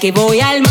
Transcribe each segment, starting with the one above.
que voy al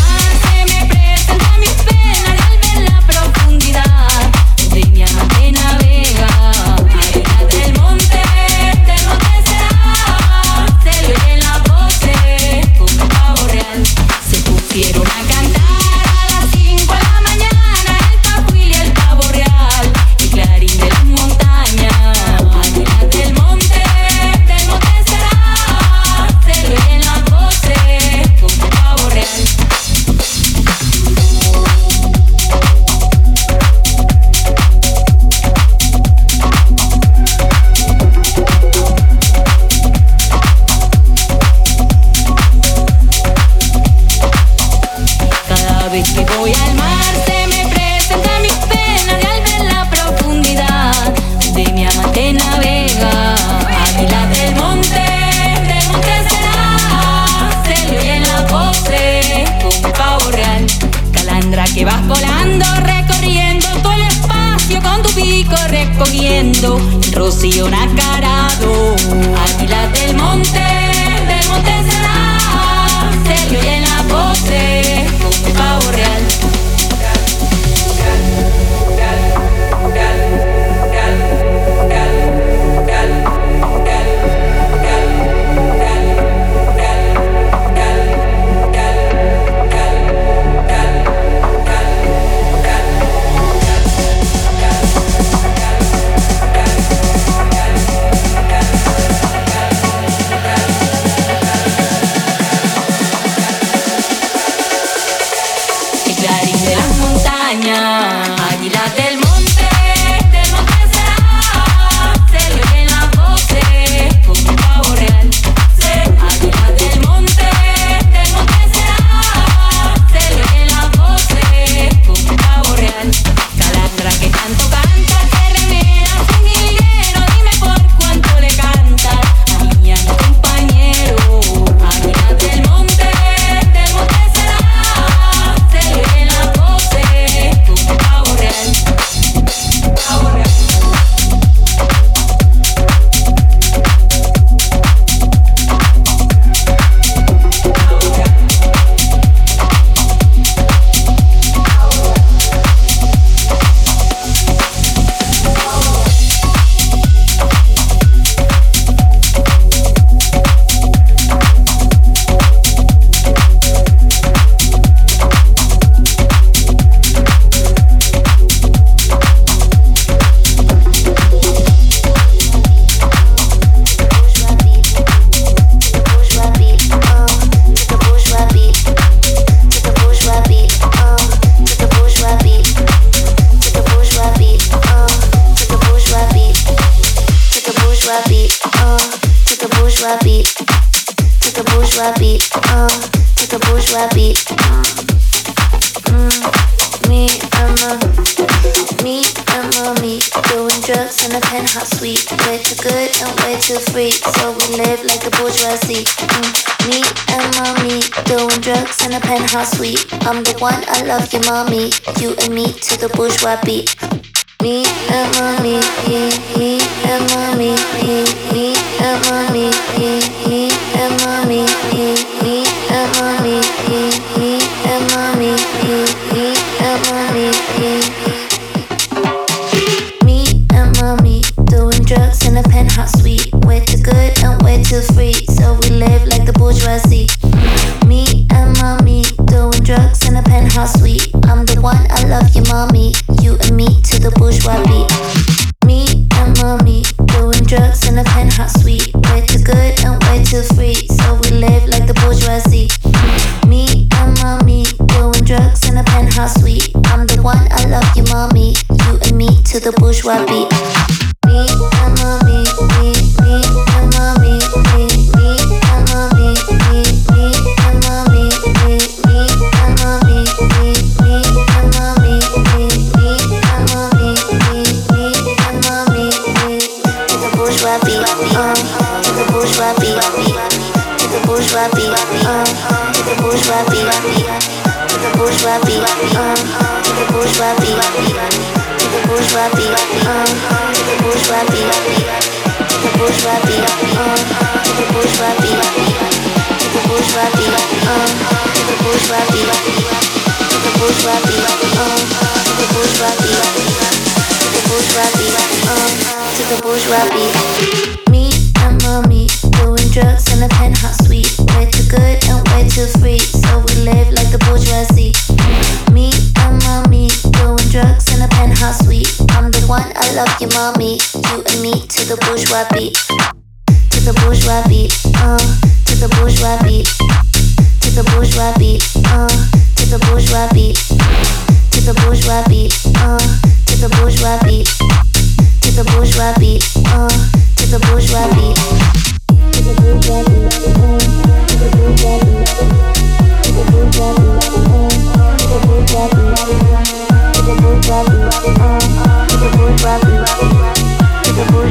one, I love you, mommy. You and me to the bourgeois beat.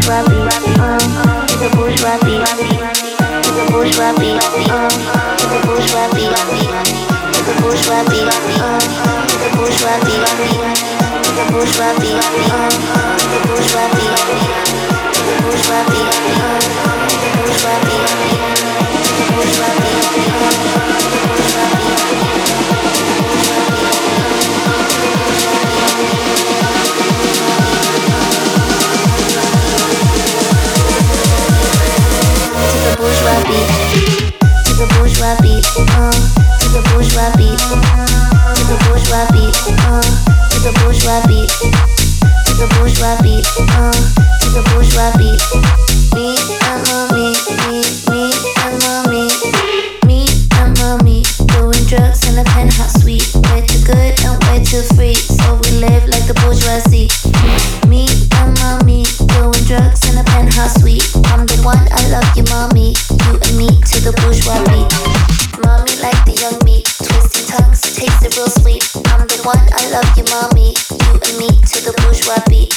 bourgeois beat. bourgeois beat, um, to the bourgeois beat, the bourgeois beat, the bourgeois beat, the bourgeois beat. to the bourgeois beat, to the bourgeois beat, to the bourgeois beat, to the bourgeois beat. Me, me, me, me. Doing drugs in a penthouse suite, and so we live like the bourgeoisie. Me, doing drugs in a penthouse suite. I'm the one I love you, mommy. You and me to the bourgeois beat. one, I love you, mommy. You and me to the bourgeois beat.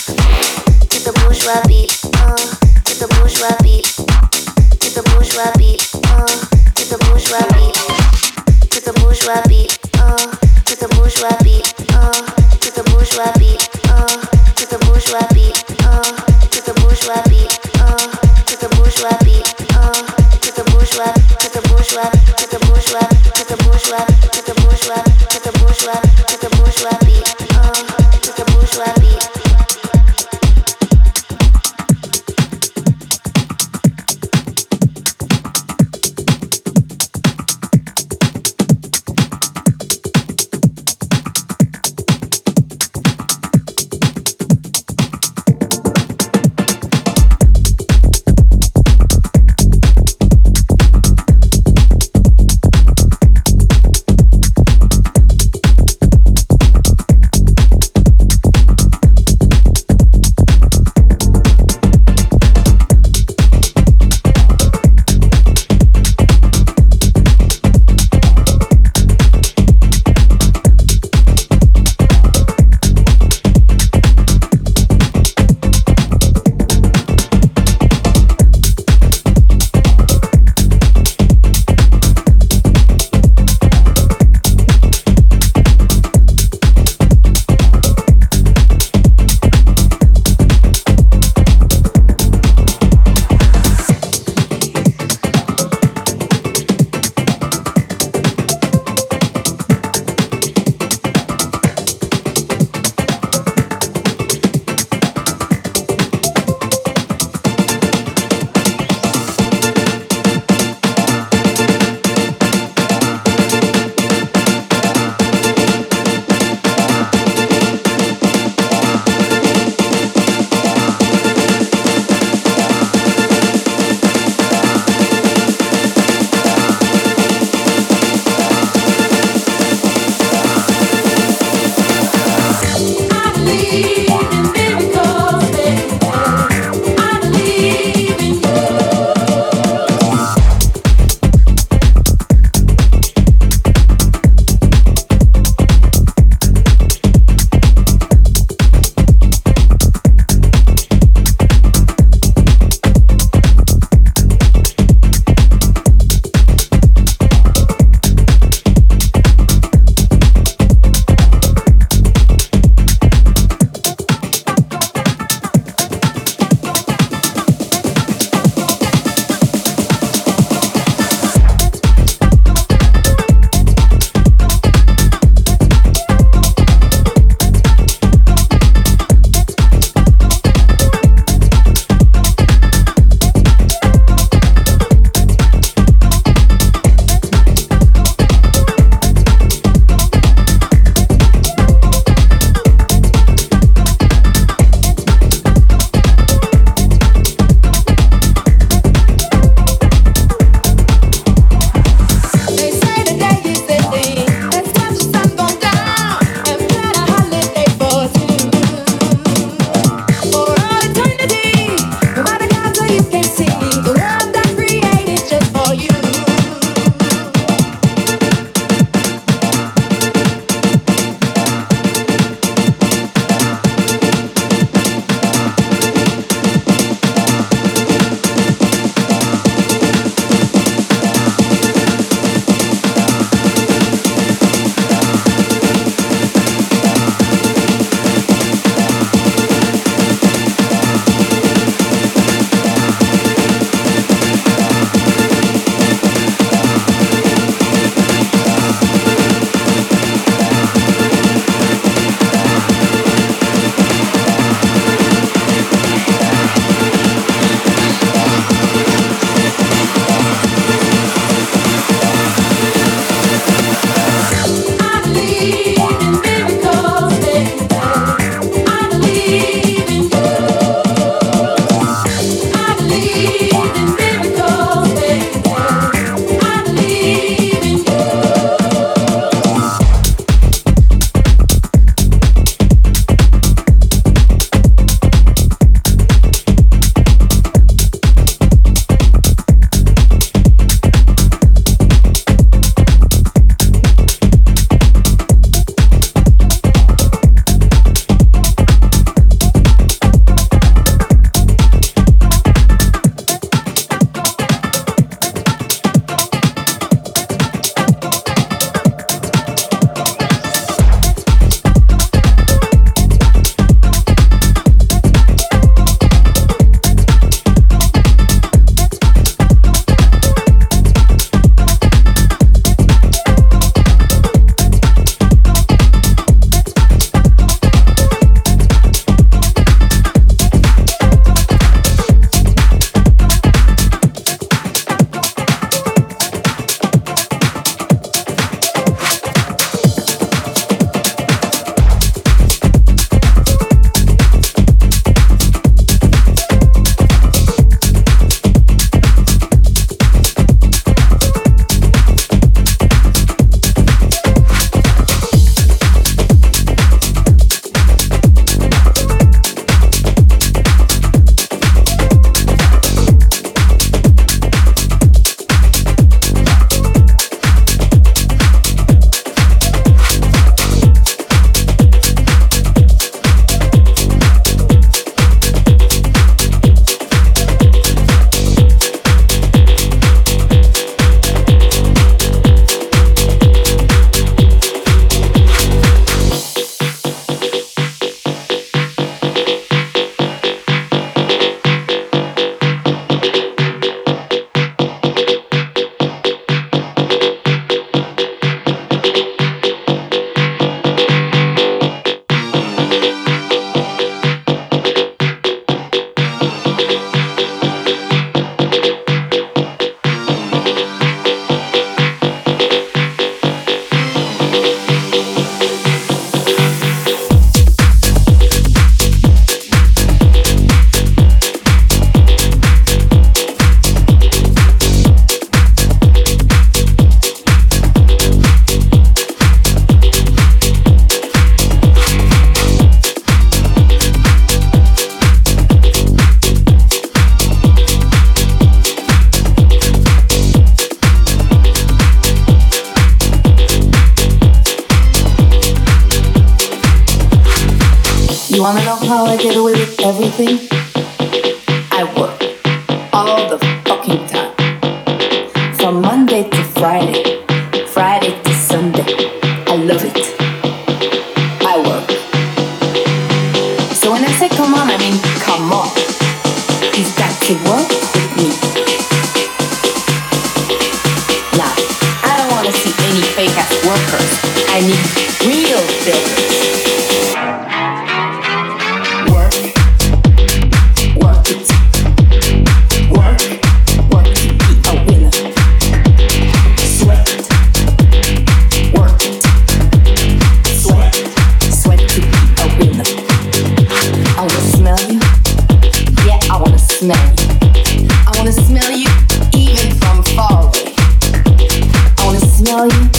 all you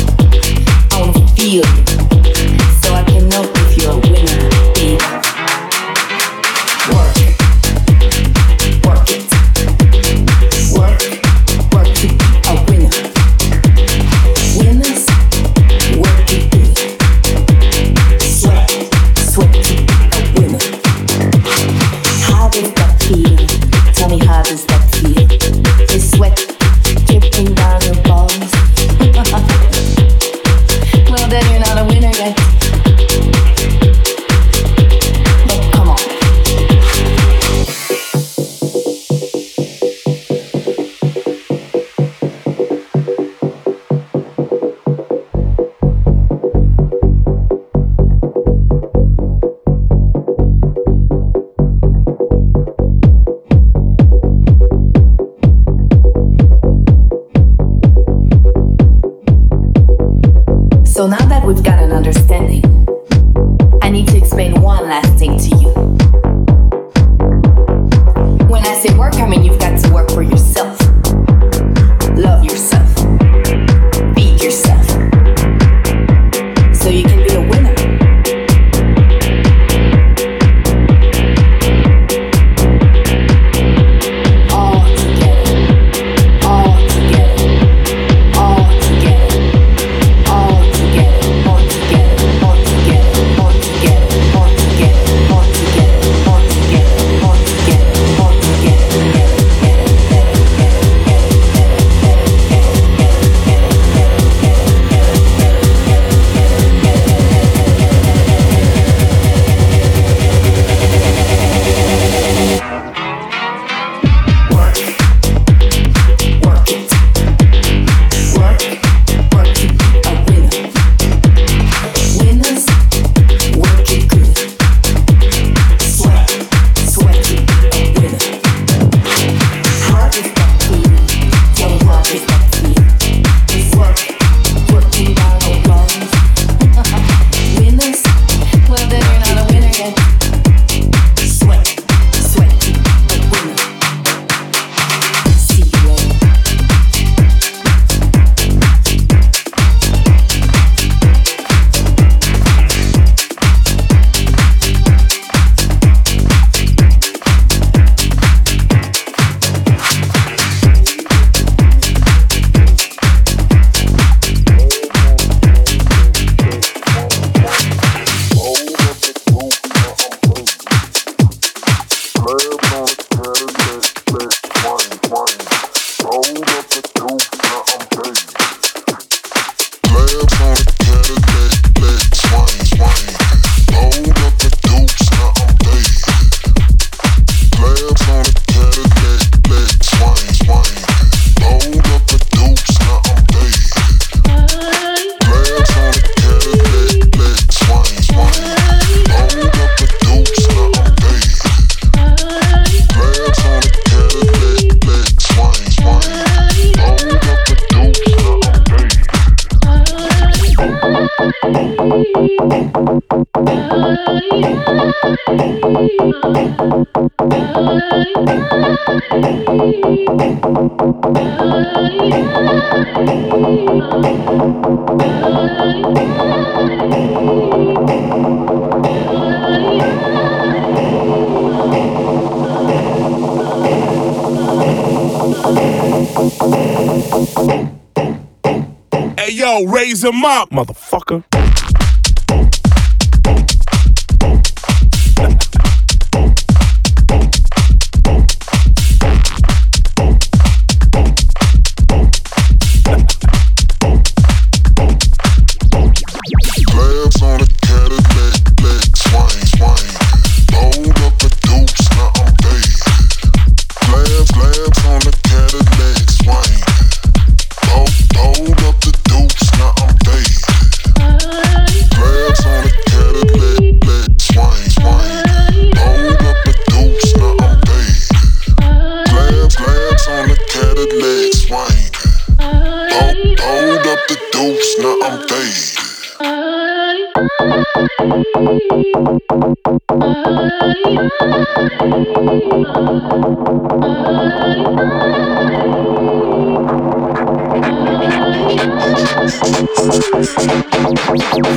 raise him up, motherfucker.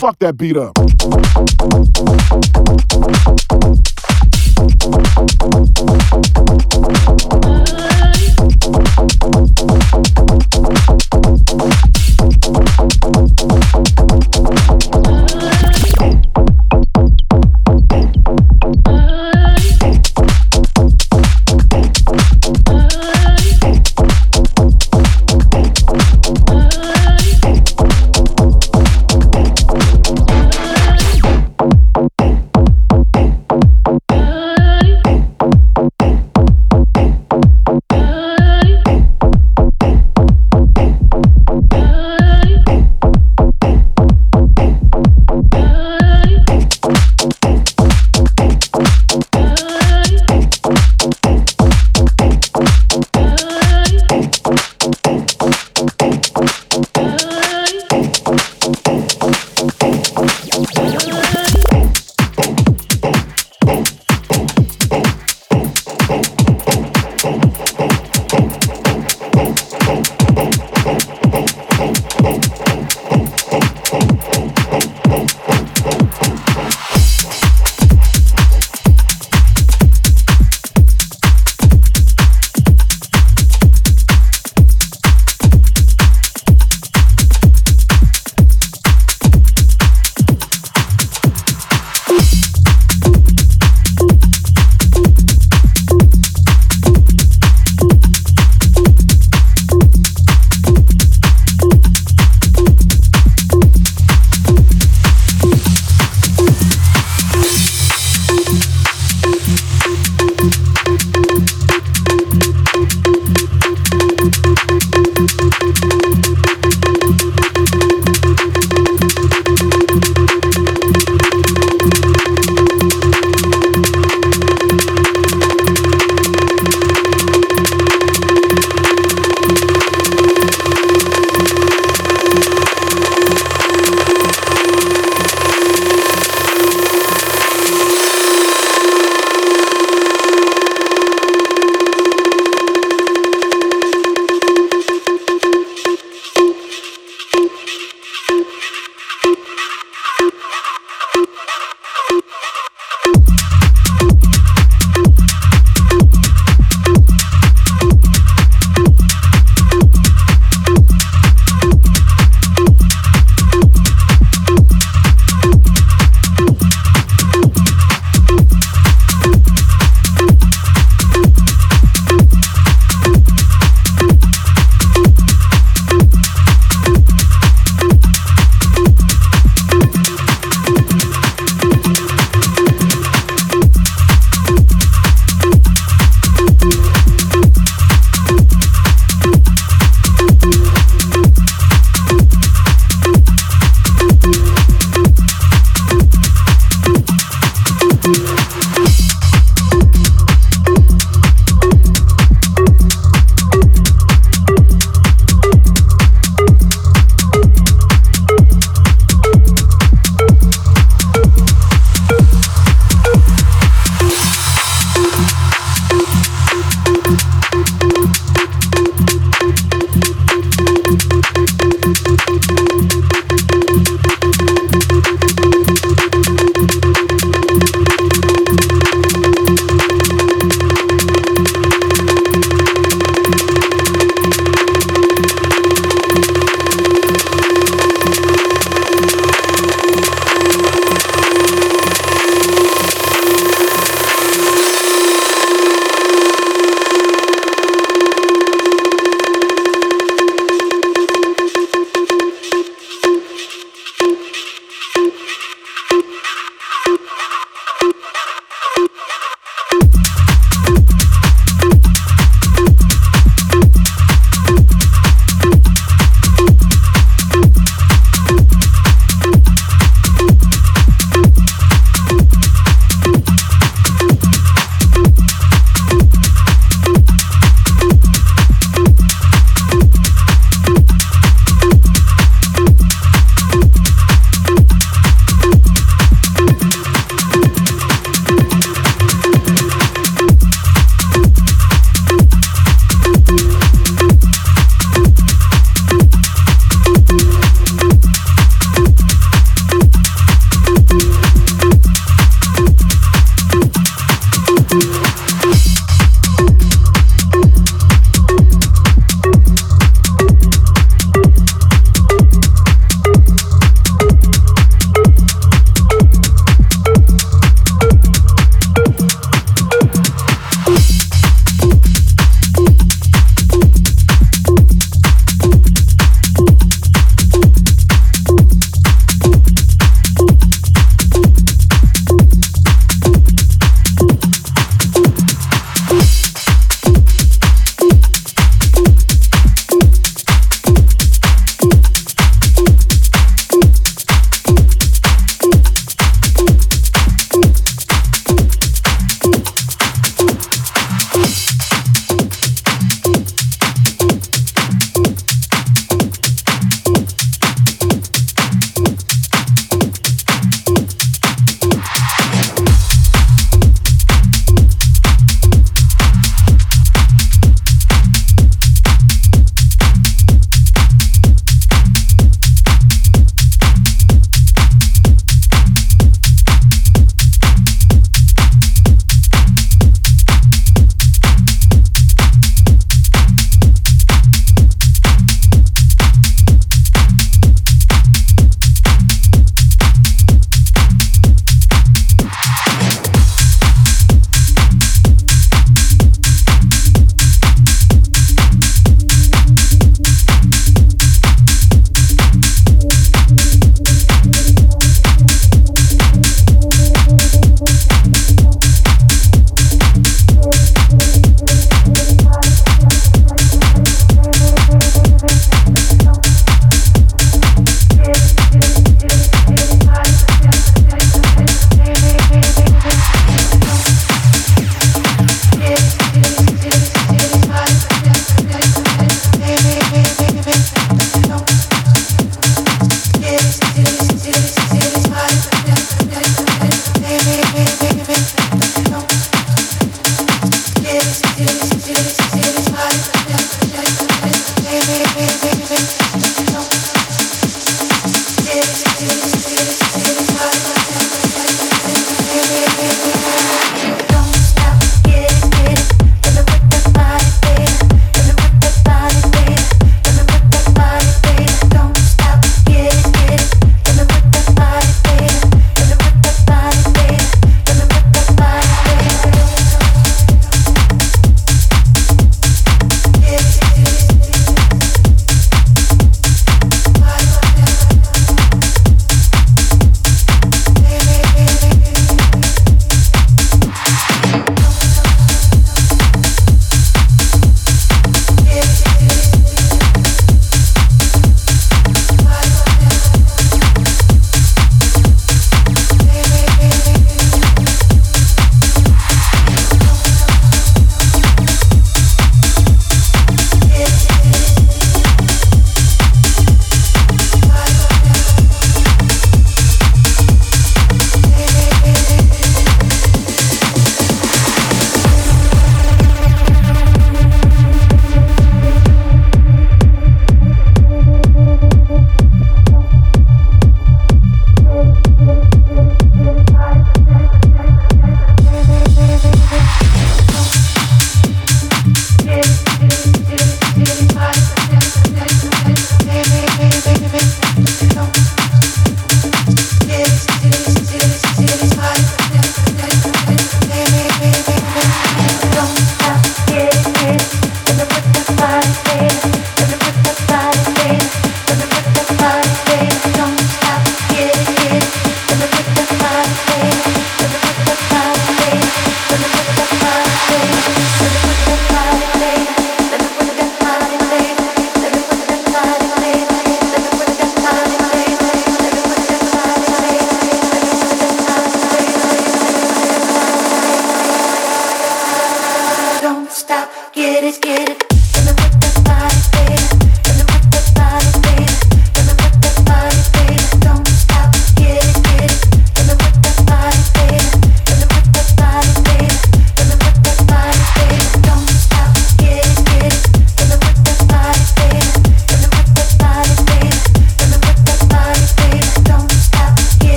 Fuck that beat up.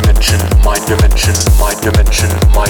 dimension, my dimension, my dimension, my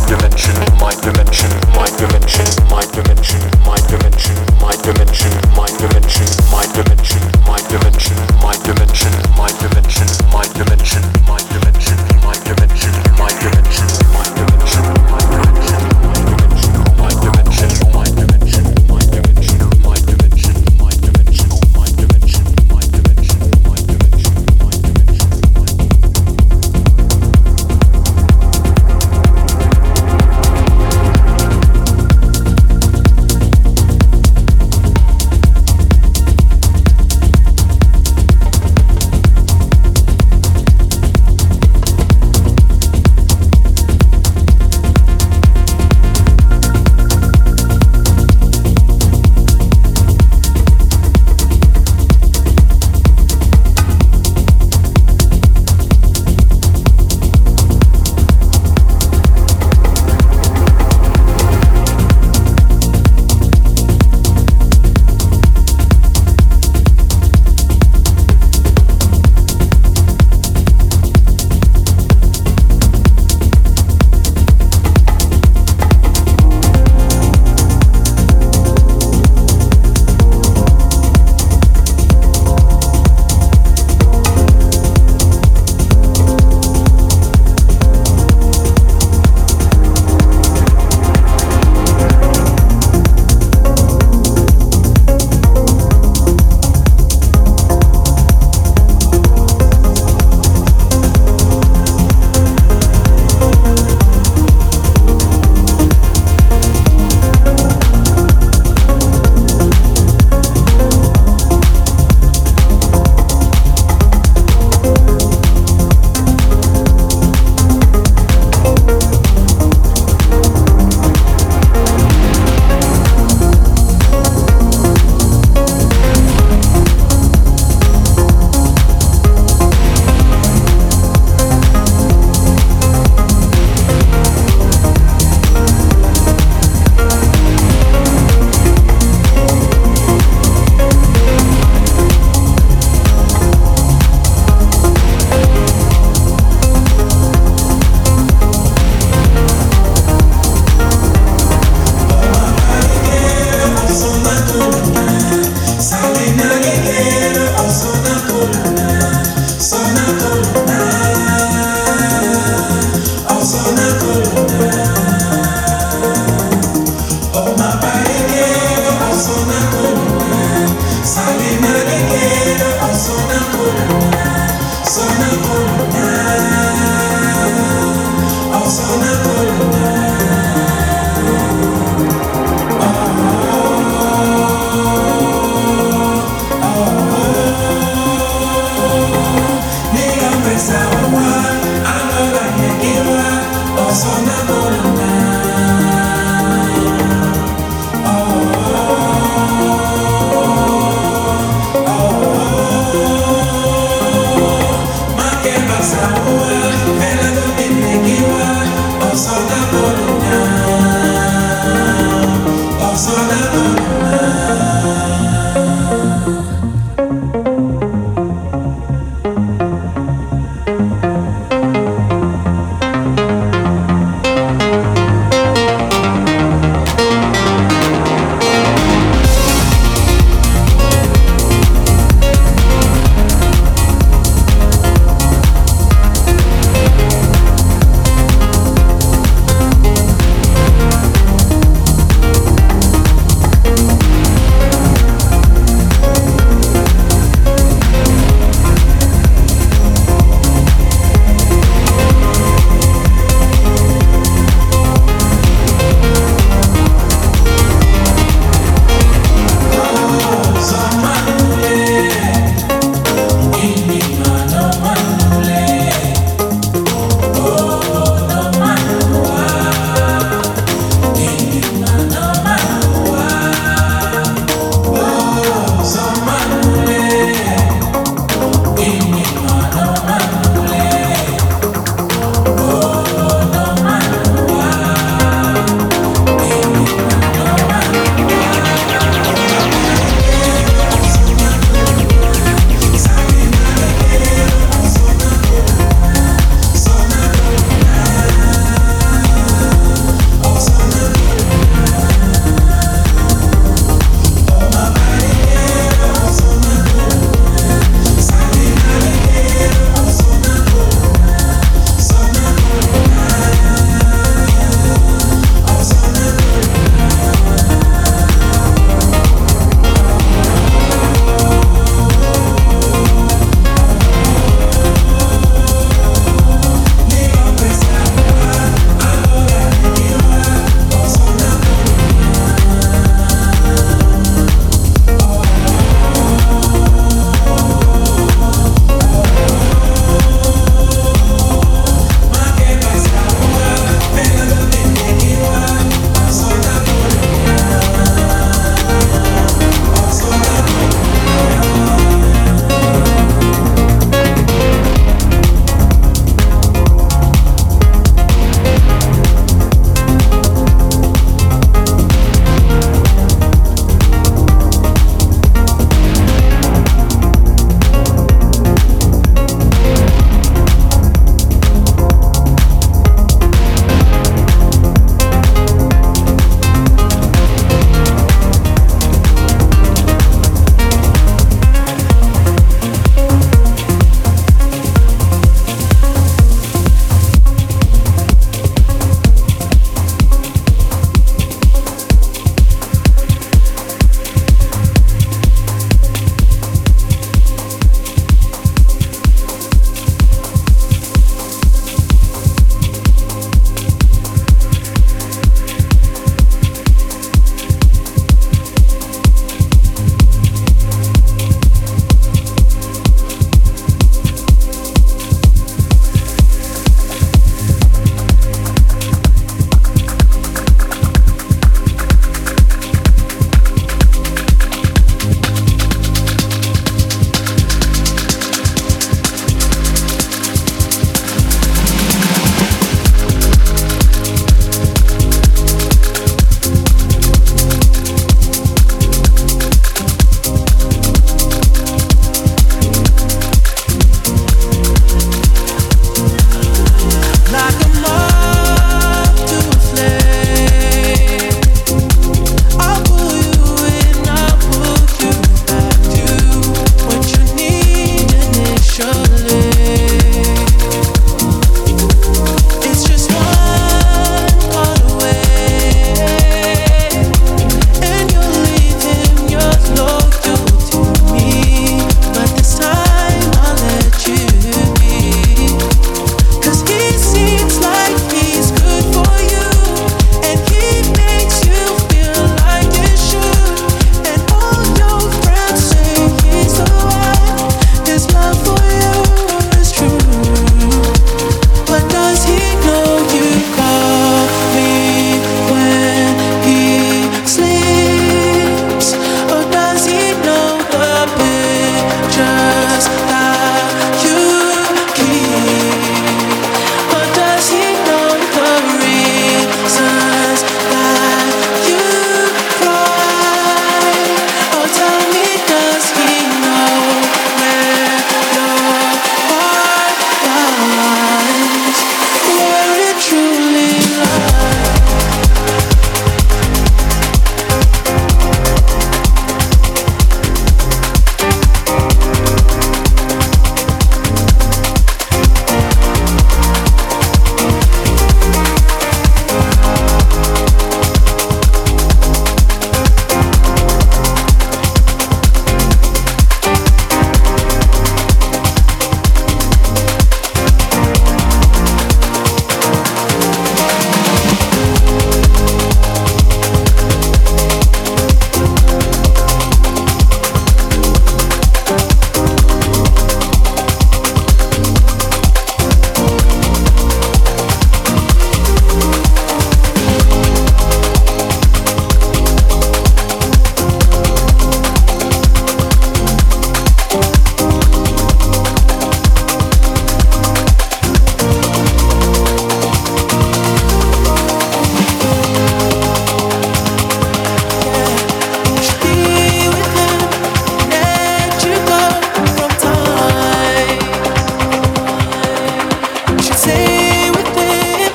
stay with him,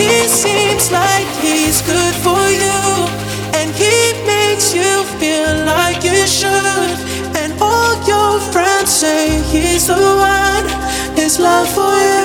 he seems like he's good for you, and he makes you feel like you should. And all your friends say he's the one, his love for you.